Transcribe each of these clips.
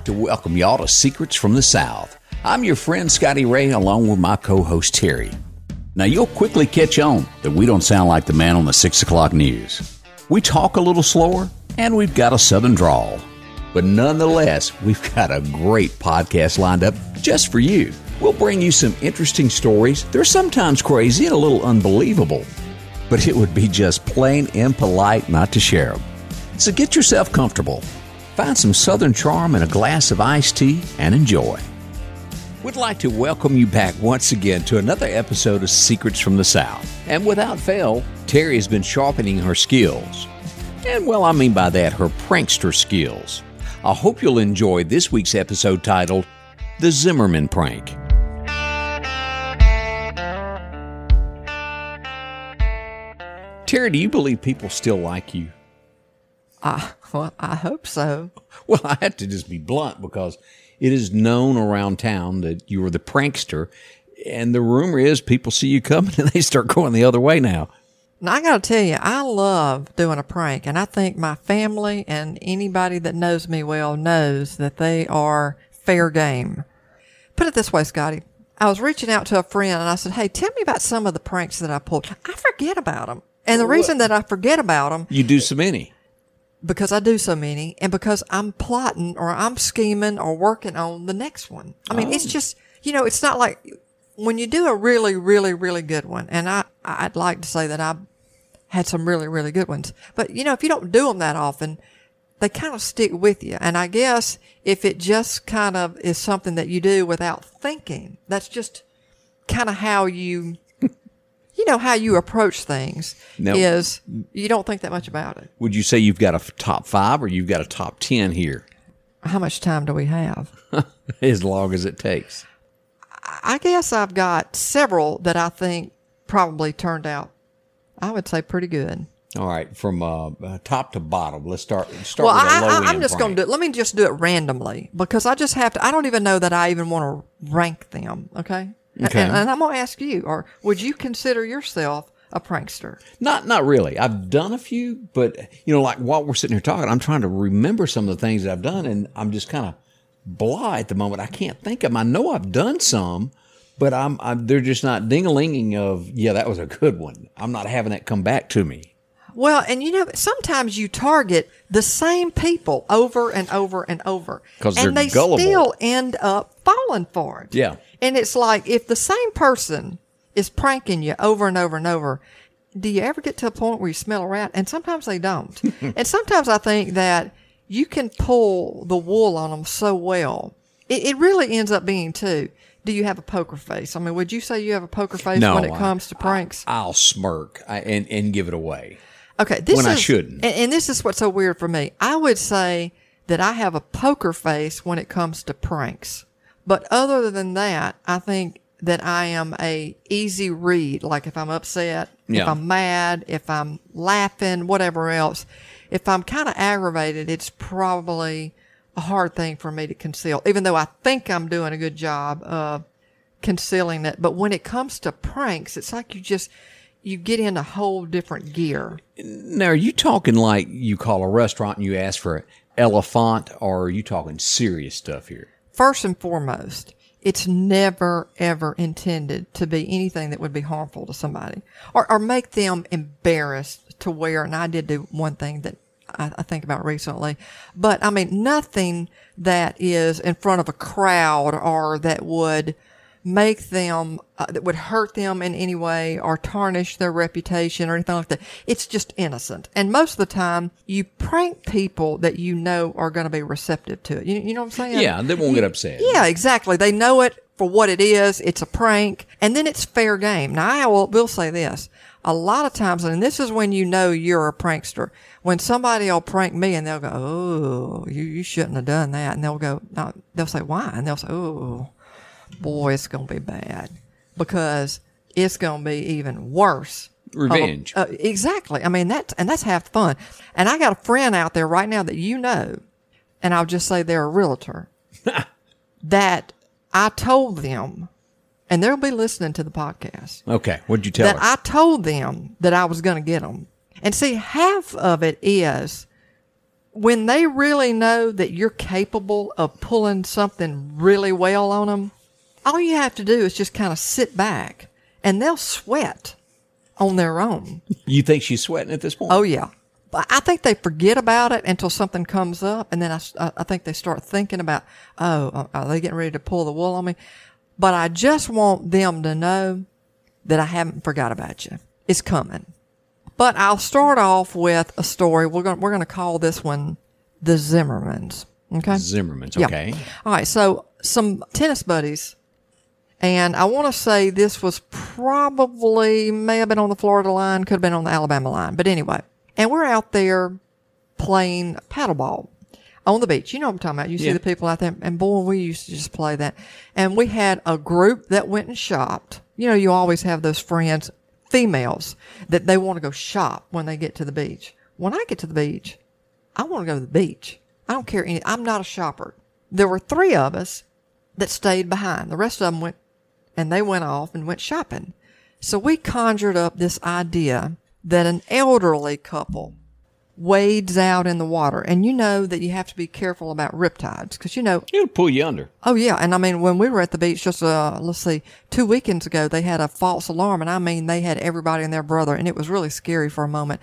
like to welcome y'all to Secrets from the South. I'm your friend Scotty Ray, along with my co host Terry. Now, you'll quickly catch on that we don't sound like the man on the 6 o'clock news. We talk a little slower, and we've got a southern drawl. But nonetheless, we've got a great podcast lined up just for you. We'll bring you some interesting stories. They're sometimes crazy and a little unbelievable, but it would be just plain impolite not to share them. So get yourself comfortable, find some southern charm in a glass of iced tea, and enjoy. We'd like to welcome you back once again to another episode of Secrets from the South. And without fail, Terry has been sharpening her skills. And well, I mean by that, her prankster skills. I hope you'll enjoy this week's episode titled The Zimmerman Prank. Terry, do you believe people still like you? I, well, I hope so. Well, I have to just be blunt because it is known around town that you were the prankster. And the rumor is people see you coming and they start going the other way now. Now, I got to tell you, I love doing a prank, and I think my family and anybody that knows me well knows that they are fair game. Put it this way, Scotty. I was reaching out to a friend and I said, Hey, tell me about some of the pranks that I pulled. I forget about them. And the reason that I forget about them You do so many. Because I do so many and because I'm plotting or I'm scheming or working on the next one. I mean, it's oh. just, you know, it's not like when you do a really, really, really good one, and I, I'd like to say that I had some really, really good ones, but you know, if you don't do them that often, they kind of stick with you. And I guess if it just kind of is something that you do without thinking, that's just kind of how you, you know, how you approach things No. is you don't think that much about it. Would you say you've got a top five or you've got a top 10 here? How much time do we have? as long as it takes. I guess I've got several that I think probably turned out, I would say, pretty good. All right, from uh, uh, top to bottom, let's start. Start Well, I, I'm just going to do it. Let me just do it randomly because I just have to. I don't even know that I even want to rank them. Okay. Okay. And, and I'm going to ask you, or would you consider yourself a prankster? Not not really. I've done a few, but you know, like while we're sitting here talking, I'm trying to remember some of the things that I've done, and I'm just kind of blah at the moment. I can't think of them. I know I've done some, but I'm, I'm they're just not ding-a-linging of yeah, that was a good one. I'm not having that come back to me. Well, and you know, sometimes you target the same people over and over and over, and they gullible. still end up falling for it. Yeah. and it's like if the same person is pranking you over and over and over, do you ever get to a point where you smell a rat? And sometimes they don't. and sometimes I think that you can pull the wool on them so well. It, it really ends up being too. Do you have a poker face? I mean, would you say you have a poker face No, when it I- comes to pranks? I'll smirk I, and and give it away. Okay, this when I is, shouldn't. And, and this is what's so weird for me. I would say that I have a poker face when it comes to pranks, but other than that, I think that I am a easy read. Like if I'm upset, if I'm mad, if I'm laughing, whatever else. If I'm kind of aggravated, it's probably a hard thing for me to conceal, even though I think I'm doing a good job of concealing it. But when it comes to pranks, it's like you just, you get in a whole different gear. Now, are you talking like you call a restaurant and you ask for an elephant, or are you talking serious stuff here? First and foremost, it's never ever intended to be anything that would be harmful to somebody or, or make them embarrassed to wear. and I did do one thing that I, I think about recently, but I mean, nothing that is in front of a crowd or that would make them, uh, that would hurt them in any way or tarnish their reputation or anything like that. It's just innocent. And most of the time, you prank people that you know are going to be receptive to it. You, you know what I'm saying? Yeah, and they won't get upset. Yeah, exactly. They know it for what it is. It's a prank. And then it's fair game. Now, I will, will say this. A lot of times, and this is when you know you're a prankster, when somebody will prank me and they'll go, Oh, you, you shouldn't have done that. And they'll go, no, they'll say, why? And they'll say, Oh, boy, it's going to be bad because it's going to be even worse. Revenge. uh, exactly. I mean, that's, and that's half the fun. And I got a friend out there right now that you know, and I'll just say they're a realtor that I told them, and they'll be listening to the podcast, Okay, what'd you tell that her? I told them that I was going to get them. And see, half of it is when they really know that you're capable of pulling something really well on them, all you have to do is just kind of sit back and they'll sweat on their own. You think she's sweating at this point? Oh yeah. But I think they forget about it until something comes up, and then I, I think they start thinking about, oh, are they getting ready to pull the wool on me? But I just want them to know that I haven't forgot about you. It's coming. But I'll start off with a story. We're going we're going to call this one the Zimmermans. Okay. Zimmermans. Yeah. Okay. All right. So some tennis buddies, and I want to say this was probably may have been on the Florida line, could have been on the Alabama line, but anyway. And we're out there playing paddleball on the beach. You know what I'm talking about. You see the people out there, and boy, we used to just play that. And we had a group that went and shopped. You know, you always have those friends, females, that they want to go shop when they get to the beach. When I get to the beach, I want to go to the beach. I don't care any. I'm not a shopper. There were three of us that stayed behind. The rest of them went, and they went off and went shopping. So we conjured up this idea that an elderly couple wades out in the water, and you know that you have to be careful about riptides because you know It'll pull you under. Oh yeah, and I mean when we were at the beach just uh let's see two weekends ago, they had a false alarm, and I mean they had everybody and their brother, and it was really scary for a moment.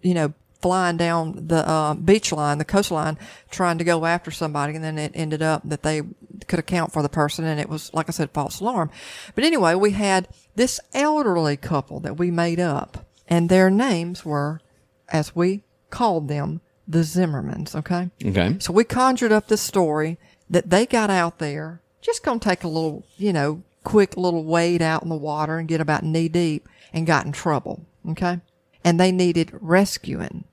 You know, flying down the uh, beach line, the coastline, trying to go after somebody, and then it ended up that they could account for the person, and it was like I said, false alarm. But anyway, we had this elderly couple that we made up, and their names were, as we called them, the Zimmermans. Okay. Okay. So we conjured up this story that they got out there, just gonna take a little, you know, quick little wade out in the water and get about knee deep and got in trouble. Okay. And they needed rescuing.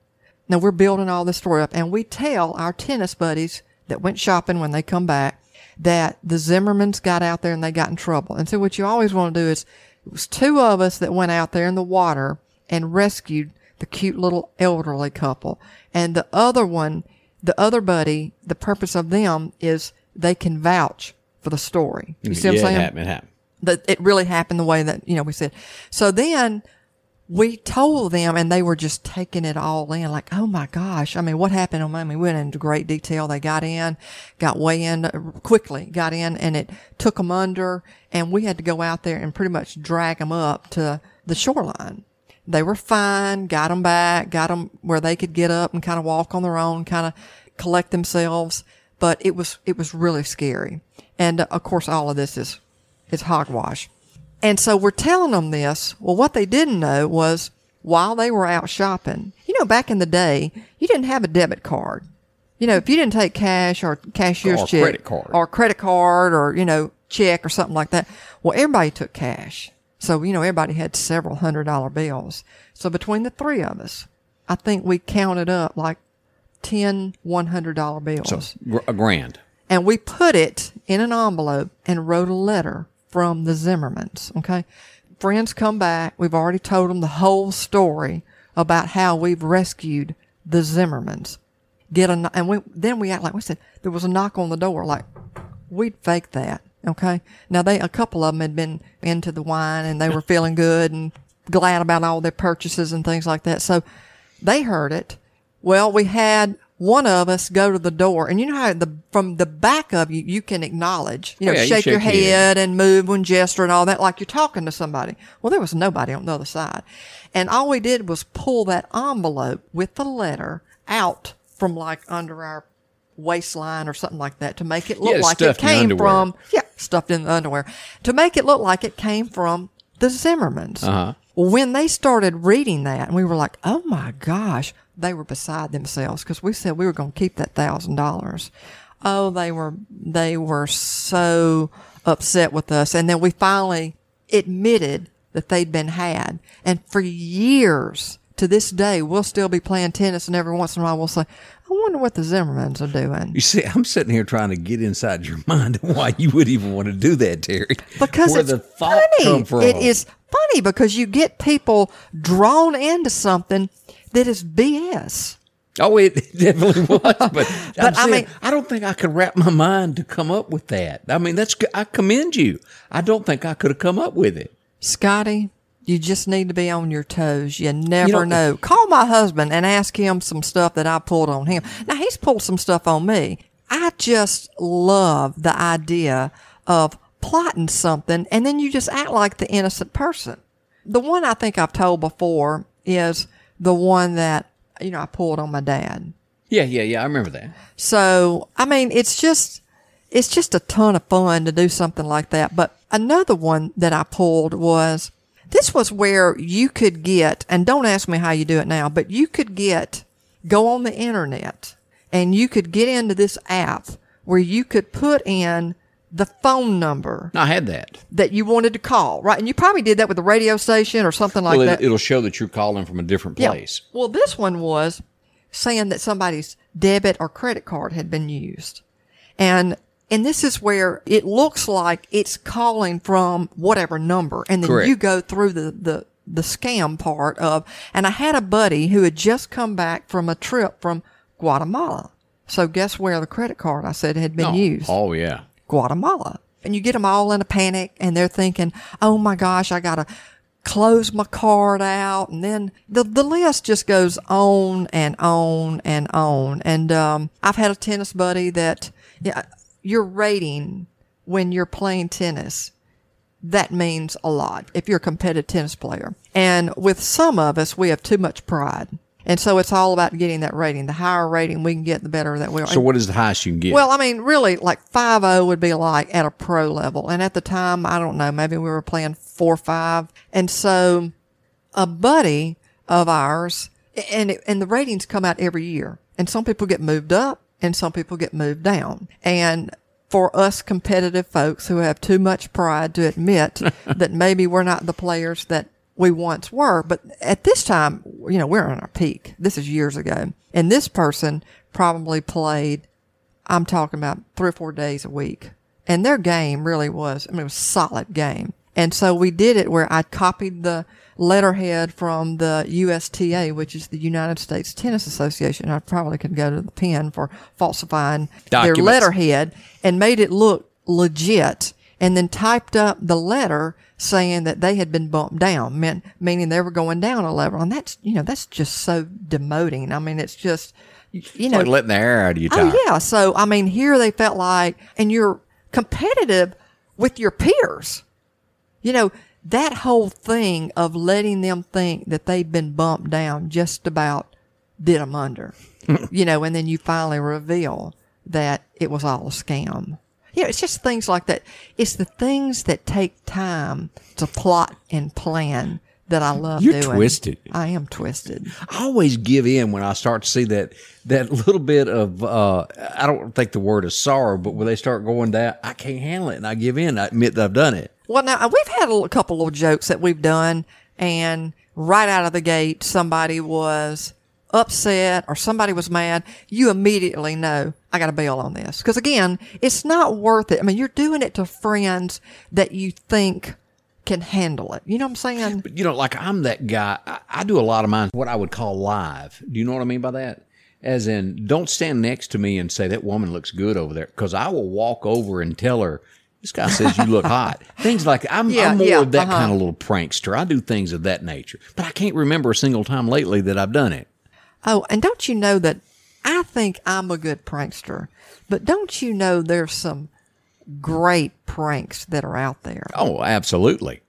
Now we're building all this story up and we tell our tennis buddies that went shopping when they come back that the Zimmermans got out there and they got in trouble. And so what you always want to do is it was two of us that went out there in the water and rescued the cute little elderly couple. And the other one, the other buddy, the purpose of them is they can vouch for the story. You see what yeah, I'm saying? It happened. It happened. that it really happened the way that you know we said. So then we told them, and they were just taking it all in, like, oh my gosh! I mean, what happened? I mean, we went into great detail. They got in, got way in uh, quickly, got in, and it took them under, and we had to go out there and pretty much drag them up to the shoreline. They were fine, got them back, got them where they could get up and kind of walk on their own, kind of collect themselves. But it was it was really scary, and uh, of course, all of this is is hogwash. And so we're telling them this. Well, what they didn't know was while they were out shopping, you know, back in the day, you didn't have a debit card. You know, if you didn't take cash or cashier's Or check credit card. or credit card or, you know, check or something like that. Well, everybody took cash. So, you know, everybody had several hundred dollar bills. So between the three of us, I think we counted up like 10 $100 bills So a grand. and we put it in an envelope and wrote a letter from the Zimmermans. Okay. Friends come back. We've already told them the whole story about how we've rescued the Zimmermans. Get a, and we, then we act like we said there was a knock on the door. Like we'd fake that. Okay. Now they, a couple of them had been into the wine and they were feeling good and glad about all their purchases and things like that. So they heard it. Well, we had one of us go to the door and you know how the, from the back of you, you can acknowledge, you know, Oh, yeah, shake, your shake your head and move and gesture and all that like you're talking to somebody. Well, there was nobody on the other side. And all we did was pull that envelope with the letter out from like under our waistline or something like that to make it look Yeah, like it came from, yeah, stuffed in the underwear to make it look like it came from the Zimmermans. Uh-huh. Well, when they started reading that, and we were like, "Oh my gosh!" They were beside themselves because we said we were going to keep that thousand dollars. Oh, they were they were so upset with us, and then we finally admitted that they'd been had, and for years to this day, we'll still be playing tennis, and every once in a while, we'll say, "I wonder what the Zimmermans are doing." You see, I'm sitting here trying to get inside your mind why you would even want to do that, Terry. because Where it's the thought funny. come from? It is funny because you get people drawn into something that is BS. Oh, it definitely was. But, I'm But, I saying, mean- I don't think I could wrap my mind to come up with that. I mean, that's I commend you. I don't think I could have come up with it. Scotty, You just need to be on your toes. You never You know- know. Call my husband and ask him some stuff that I pulled on him. Now he's pulled some stuff on me. I just love the idea of plotting something and then you just act like the innocent person. The one I think I've told before is the one that, you know, I pulled on my dad. Yeah, yeah, yeah. I remember that. So, I mean, it's just, it's just a ton of fun to do something like that. But another one that I pulled was, this was where you could get, and don't ask me how you do it now, but you could get, go on the internet and you could get into this app where you could put in the phone number I had that. that you wanted to call, right? And you probably did that with the radio station or something like well, that. it, it'll show that you're calling from a different place. Well, this one was saying that somebody's debit or credit card had been used. And and this is where it looks like it's calling from whatever number. And then Correct. you go through the, the, the scam part of, and I had a buddy who had just come back from a trip from Guatemala. So guess where the credit card I said had been Oh, used? Oh, yeah. Guatemala. And you get them all in a panic and they're thinking, oh my gosh, I got to close my card out. And then the, the list just goes on and on and on. And, um, I've had a tennis buddy that, yeah, your rating when you're playing tennis, that means a lot if you're a competitive tennis player. And with some of us, we have too much pride. And so it's all about getting that rating. The higher rating we can get, the better that we are. So, what is the highest you can get? Well, I mean, really, like 5 would be like at a pro level. And at the time, I don't know, maybe we were playing 4 5. And so a buddy of ours, and, it, and the ratings come out every year. And some people get moved up and some people get moved down. And for us competitive folks who have too much pride to admit that maybe we're not the players that we once were, but at this time, you know, we're on our peak. This is years ago. And this person probably played I'm talking about three or four days a week. And their game really was, I mean, it was a solid game. And so we did it where I copied the letterhead from the USTA, which is the United States Tennis Association. I probably could go to the pen for falsifying their letterhead and made it look legit and then typed up the letter saying that they had been bumped down, meant, meaning they were going down a level. And that's, you know, that's just so demoting. I mean, it's just, you It's know, like letting the air out of your tire. Oh yeah. So I mean, here they felt like, and you're competitive with your peers. You know that whole thing of letting them think that they've been bumped down just about did them under. you know, and then you finally reveal that it was all a scam. You know, it's just things like that. It's the things that take time to plot and plan that I love You're doing. twisted. I am twisted. I always give in when I start to see that that little bit of uh, I don't think the word is sorrow, but when they start going down, I can't handle it, and I give in. I admit that I've done it. Well, now we've had a couple of jokes that we've done, and right out of the gate, somebody was upset or somebody was mad. You immediately know I got to bail on this because again, it's not worth it. I mean, you're doing it to friends that you think can handle it. You know what I'm saying? But you know, like I'm that guy. I, I do a lot of mine what I would call live. Do you know what I mean by that? As in, don't stand next to me and say that woman looks good over there, because I will walk over and tell her. This guy says you look hot. Things like I'm, Yeah, I'm more yeah, of that uh-huh. kind of little prankster. I do things of that nature, but I can't remember a single time lately that I've done it. Oh, and don't you know that I think I'm a good prankster, but don't you know there's some great pranks that are out there? Oh, absolutely.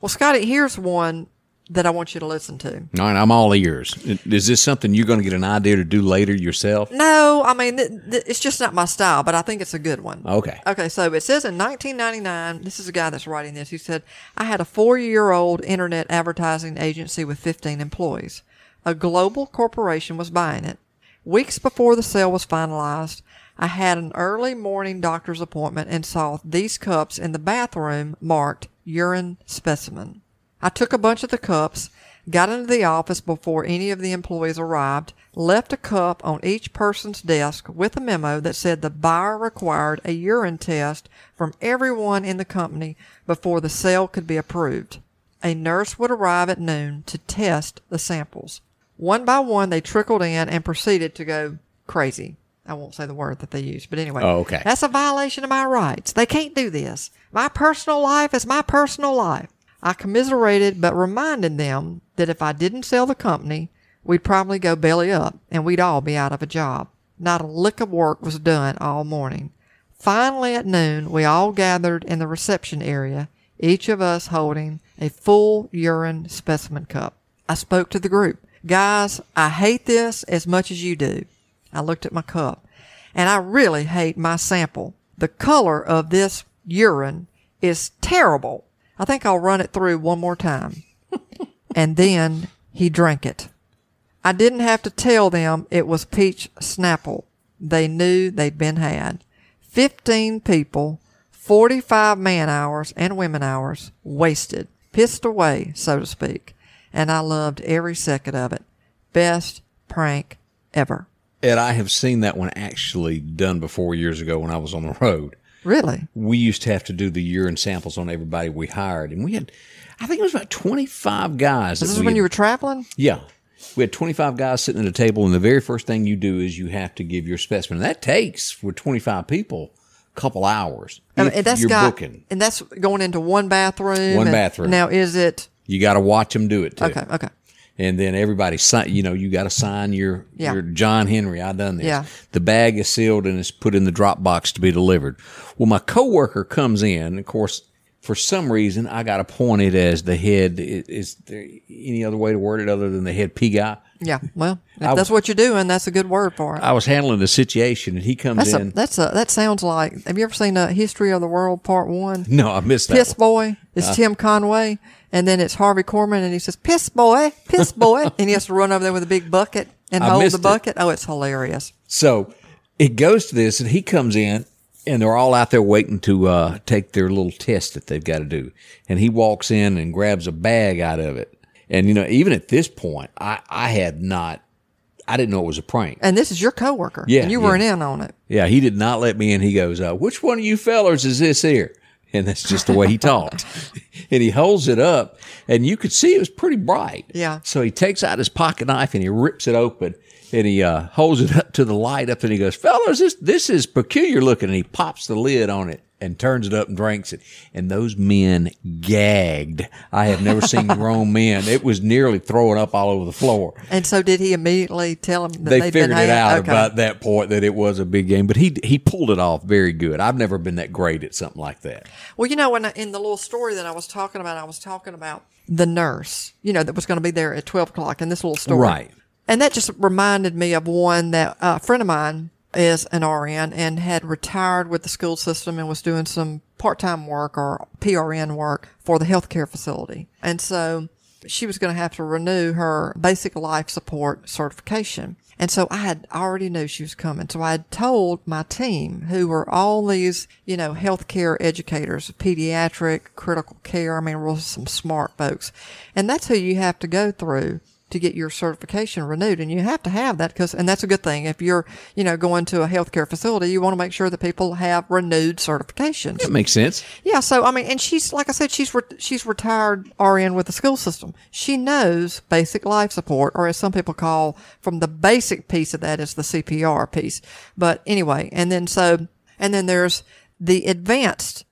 Well, Scotty, here's one that I want you to listen to. All right, I'm all ears. Is this something you're going to get an idea to do later yourself? No, I mean, th- th- it's just not my style, but I think it's a good one. Okay. Okay, so it says in 1999, this is a guy that's writing this. He said, I had a four year old internet advertising agency with 15 employees. A global corporation was buying it. Weeks before the sale was finalized, I had an early morning doctor's appointment and saw these cups in the bathroom marked urine specimen. I took a bunch of the cups, got into the office before any of the employees arrived, left a cup on each person's desk with a memo that said the buyer required a urine test from everyone in the company before the sale could be approved. A nurse would arrive at noon to test the samples. One by one, they trickled in and proceeded to go crazy. I won't say the word that they used, but anyway. Oh, okay. That's a violation of my rights. They can't do this. My personal life is my personal life. I commiserated but reminded them that if I didn't sell the company, we'd probably go belly up and we'd all be out of a job. Not a lick of work was done all morning. Finally, at noon, we all gathered in the reception area, each of us holding a full urine specimen cup. I spoke to the group. Guys, I hate this as much as you do. I looked at my cup and I really hate my sample. The color of this urine is terrible. I think I'll run it through one more time. and then he drank it. I didn't have to tell them it was peach snapple. They knew they'd been had. Fifteen people, 45 man hours and women hours wasted, pissed away, so to speak. And I loved every second of it. Best prank ever. And I have seen that one actually done before years ago when I was on the road. Really? We used to have to do the urine samples on everybody we hired, and we had, I think it was about twenty five guys. This is when had- you were traveling? Yeah. We had 25 guys sitting at a table, and the very first thing you do is you have to give your specimen. And that takes, for 25 people, a couple hours. I mean, if and that's you're got, booking. and that's going into one bathroom. One and bathroom. Now, is it You got to watch them do it, too. okay? Okay. And then everybody sign, you know, you got to sign your, Yeah. your John Henry. I done this. Yeah. The bag is sealed and it's put in the drop box to be delivered. Well, my coworker comes in. Of course, for some reason, I got appointed as the head. Is there any other way to word it other than the head P guy? Yeah. Well, if I- that's what you're doing, that's a good word for it. I was handling the situation, and he comes That's a, in. that's a, that sounds like, have you ever seen a History of the World Part One? no, I missed that. Piss one. Boy is Tim Conway, and then it's Harvey Korman, and he says, Piss Boy, Piss Boy, and he has to run over there with a big bucket and I hold the it. bucket. Oh, it's hilarious. So it goes to this, and he comes in, and they're all out there waiting to uh, take their little test that they've got to do. And he walks in and grabs a bag out of it. And you know, even at this point, I I had not, I didn't know it was a prank. And this is your coworker. Yeah, And you yeah. weren't in on it. Yeah, he did not let me in. He goes, uh, "Which one of you fellers is this here?" And that's just the way he talked. and he holds it up, and you could see it was pretty bright. Yeah. So he takes out his pocket knife and he rips it open, and he uh, holds it up to the light up, and he goes, "Fellers, this this is peculiar looking." And he pops the lid on it and turns it up and drinks it. And those men gagged. I have never seen grown men. It was nearly throwing up all over the floor And so did he immediately tell them that they figured it out Okay. about that point that it was a big game, but he he pulled it off very good. I've never been that great at something like that. Well, you know, when I, in the little story that I was talking about, I was talking about the nurse, you know, that was going to be there at 12 o'clock in this little story. Right. And that just reminded me of one that uh, a friend of mine is an RN and had retired with the school system and was doing some part-time work or PRN work for the healthcare facility. And so she was going to have to renew her basic life support certification. And so I had already knew she was coming. So I had told my team, who were all these, you know, healthcare educators, pediatric, critical care. I mean, really some smart folks. And that's who you have to go through to get your certification renewed. And you have to have that because, and that's a good thing. If you're, you know, going to a healthcare facility, you want to make sure that people have renewed certifications. That makes sense. Yeah. So, I mean, and she's, like I said, she's, re- she's retired RN with the school system. She knows basic life support, or as some people call from the basic piece of that is the CPR piece. But anyway, and then so, and then there's the advanced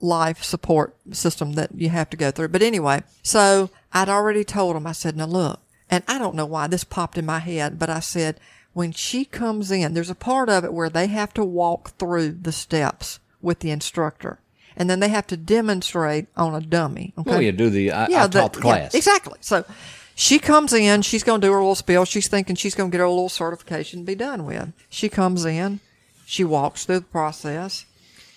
life support system that you have to go through. But anyway, so I'd already told him, I said, now look, and I don't know why this popped in my head, but I said, when she comes in, there's a part of it where they have to walk through the steps with the instructor. And then they have to demonstrate on a dummy. Okay. Oh, yeah, do the I, I taught the class. yeah, exactly. So she comes in, she's going to do her little spiel. She's thinking she's going to get her little certification and be done with. She comes in, she walks through the process.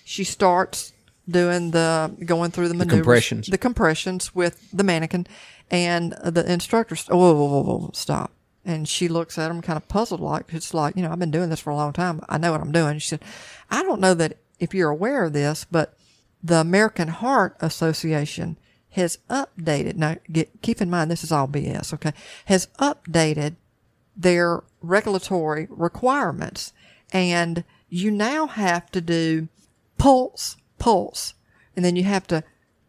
She starts doing the going through the, maneuvers, compressions. the compressions with the mannequin, and the instructor. st- Whoa, whoa, whoa, whoa, stop! And she looks at him kind of puzzled, like it's like you know I've been doing this for a long time. I know what I'm doing. She said, I don't know that if you're aware of this, but the American Heart Association has updated. Now, get, keep in mind this is all BS. Okay, has updated their regulatory requirements, and you now have to do pulse, pulse, and then you have to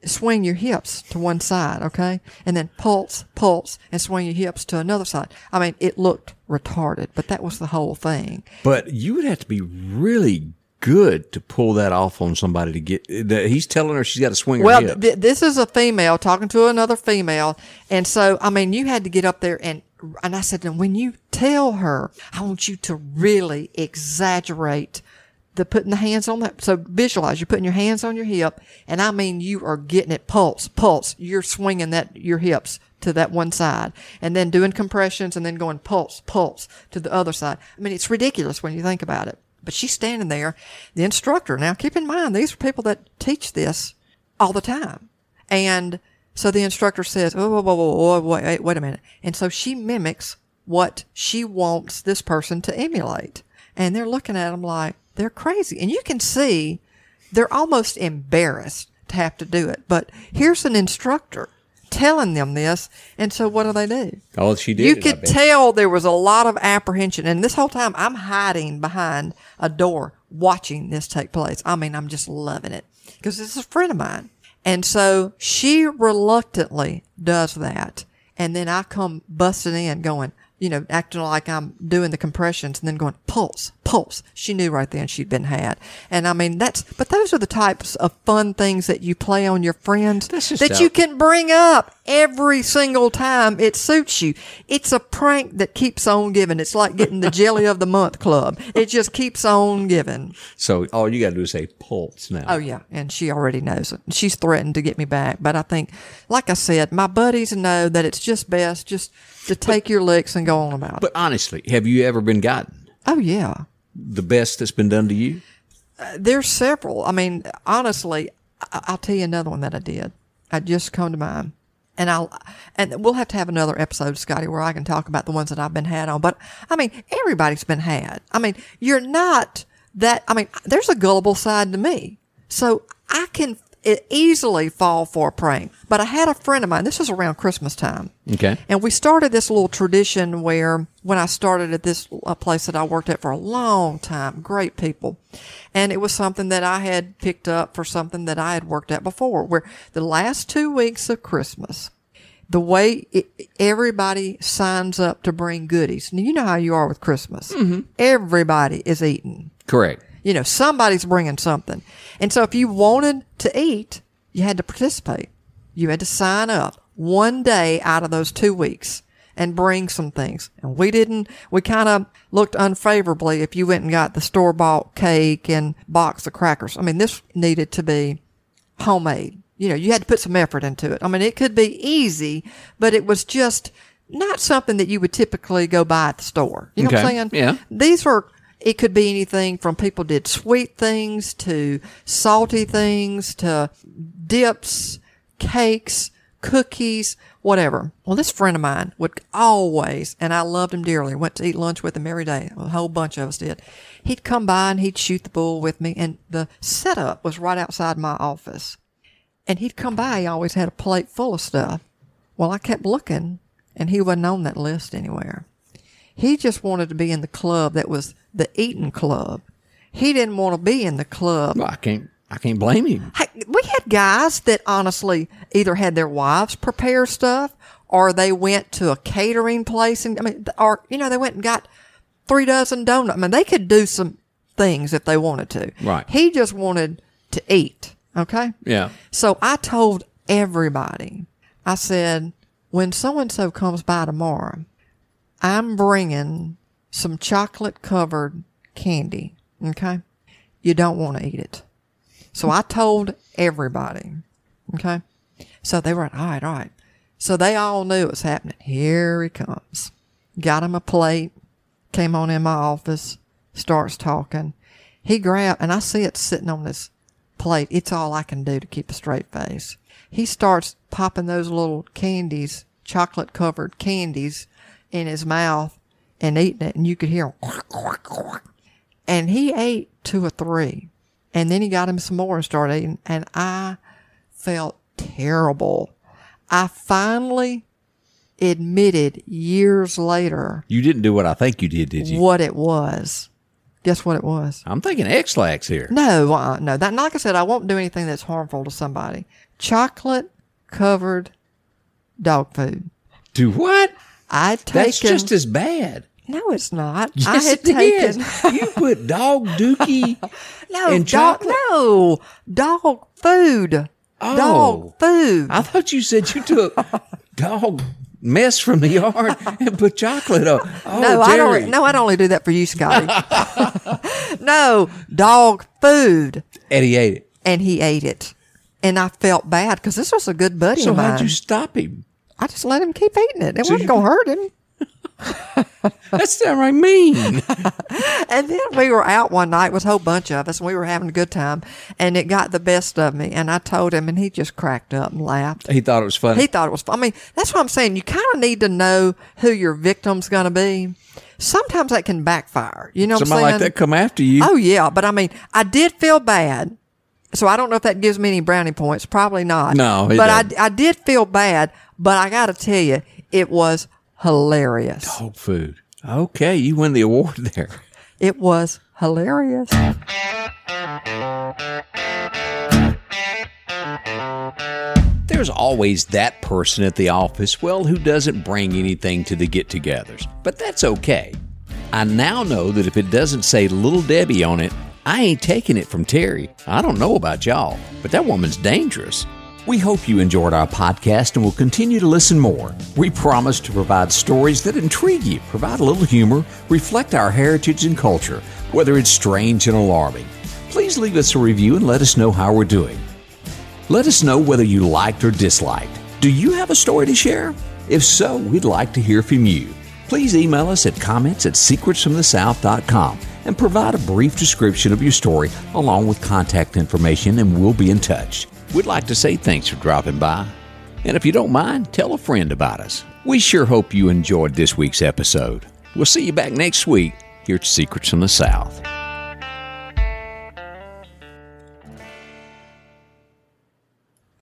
swing your hips to one side, okay, and then pulse, pulse, and swing your hips to another side. I mean, it looked retarded, but that was the whole thing. But you would have to be really good to pull that off on somebody to get. that He's telling her she's got to swing her Well, th- this is a female talking to another female, and so I mean, you had to get up there and and I said, and when you tell her, I want you to really exaggerate the putting the hands on that. So visualize you're putting your hands on your hip, and I mean you are getting it pulse, pulse. You're swinging that your hips to that one side, and then doing compressions, and then going pulse, pulse to the other side. I mean, it's ridiculous when you think about it. But she's standing there, the instructor. Now, keep in mind, these are people that teach this all the time. And so the instructor says, oh, whoa, whoa, whoa, whoa, wait, wait a minute. And so she mimics what she wants this person to emulate. And they're looking at them like they're crazy. And you can see they're almost embarrassed to have to do it. But here's an instructor telling them this. And so what do they do? oh, she did. You it, could tell there was a lot of apprehension. And this whole time I'm hiding behind a door watching this take place. I mean, I'm just loving it because this is a friend of mine. And so she reluctantly does that. And then I come busting in going, you know, acting like I'm doing the compressions and then going pulse, pulse. She knew right then she'd been had. And I mean, that's, but those are the types of fun things that you play on your friends that out- you can bring up every single time it suits you. It's a prank that keeps on giving. It's like getting the jelly of the month club. It just keeps on giving. So all you got to do is say pulse now. Oh yeah, and she already knows it. She's threatened to get me back, but I think, like I said, my buddies know that it's just best just to take your licks and go on about it. But honestly, have you ever been gotten Oh yeah, the best that's been done to you? Uh, there's several. I mean, honestly, I- I'll tell you another one that I did. I just come to mind. And I'll, and we'll have to have another episode, Scotty, where I can talk about the ones that I've been had on. But I mean, everybody's been had. I mean, you're not that, I mean, there's a gullible side to me. So I can easily fall for a prank. But I had a friend of mine, this was around Christmas time. Okay. And we started this little tradition where when I started at this uh, place that I worked at for a long time, great people. And it was something that I had picked up for something that I had worked at before, where the last two weeks of Christmas, the way it, everybody signs up to bring goodies. Now, you know how you are with Christmas. Everybody is eating. Correct. You know, somebody's bringing something. And so if you wanted to eat, you had to participate. You had to sign up one day out of those two weeks and bring some things. And we didn't, we kind of looked unfavorably if you went and got the store bought cake and box of crackers. I mean, this needed to be homemade. You know, you had to put some effort into it. I mean, it could be easy, but it was just not something that you would typically go buy at the store. You know what I'm saying? Yeah. These are, it could be anything from people did sweet things to salty things to dips, cakes, cookies, whatever. Well, this friend of mine would always, and I loved him dearly, went to eat lunch with him every day. A whole bunch of us did. He'd come by and he'd shoot the bull with me, and the setup was right outside my office. And he'd come by, he always had a plate full of stuff. Well, I kept looking, and he wasn't on that list anywhere. He just wanted to be in the club that was the eating club. He didn't want to be in the club. Well, I can't. I can't blame him. Hey, we had guys that honestly either had their wives prepare stuff or they went to a catering place and I mean, or you know, they went and got three dozen donuts. I mean, they could do some things if they wanted to. Right. He just wanted to eat. Okay. Yeah. So I told everybody, I said, when so and so comes by tomorrow, I'm bringing some chocolate covered candy. Okay. You don't want to eat it. So I told everybody. Okay. So they were like, all right, all right. So they all knew it was happening. Here he comes. Got him a plate, came on in my office, starts talking. He grabbed, and I see it sitting on this plate. It's all I can do to keep a straight face. He starts popping those little candies, chocolate covered candies in his mouth and eating it. And you could hear him. And he ate two or three. And then he got him some more and started eating. And I felt terrible. I finally admitted years later You didn't do what I think you did, did you? what it was. Guess what it was? I'm thinking Ex-Lax here. No, uh, no. That, like I said, I won't do anything that's harmful to somebody. Chocolate covered dog food. Do what? I'd taken. That's just as bad. No, it's not. Yes, I had taken you put dog dookie no and dog. No dog food. Oh. Dog food. I thought you said you took dog mess from the yard and put chocolate on. Oh, no, I don't. No, I'd only do that for you, Scotty. no dog food, And he ate it. and he ate it, and I felt bad because this was a good buddy So of mine. So how'd you stop him? I just let him keep eating it. It So wasn't you- gonna hurt him. That's downright mean. And then we were out one night with a whole bunch of us, and we were having a good time, and it got the best of me. And I told him, and he just cracked up and laughed. he thought it was funny. He thought it was. fun. I mean, that's what I'm saying. You kind of need to know who your victim's going to be. Sometimes that can backfire. You know, what I'm Somebody saying? like that come after you. Oh yeah, but I mean, I did feel bad. So I don't know if that gives me any brownie points. Probably not. No, but I, doesn't. I did feel bad. But I got to tell you, it was hilarious. Dog food. Okay, you win the award there. It was hilarious. There's always that person at the office, well, who doesn't bring anything to the get togethers. But that's okay. I now know that if it doesn't say Little Debbie on it, I ain't taking it from Terry. I don't know about y'all, but that woman's dangerous. We hope you enjoyed our podcast and will continue to listen more. We promise to provide stories that intrigue you, provide a little humor, reflect our heritage and culture, whether it's strange and alarming. Please leave us a review and let us know how we're doing. Let us know whether you liked or disliked. Do you have a story to share? If so, we'd like to hear from you. Please email us at comments at secretsfromthesouth.com and provide a brief description of your story along with contact information, and we'll be in touch. We'd like to say thanks for dropping by. And if you don't mind, tell a friend about us. We sure hope you enjoyed this week's episode. We'll see you back next week here at Secrets from the South.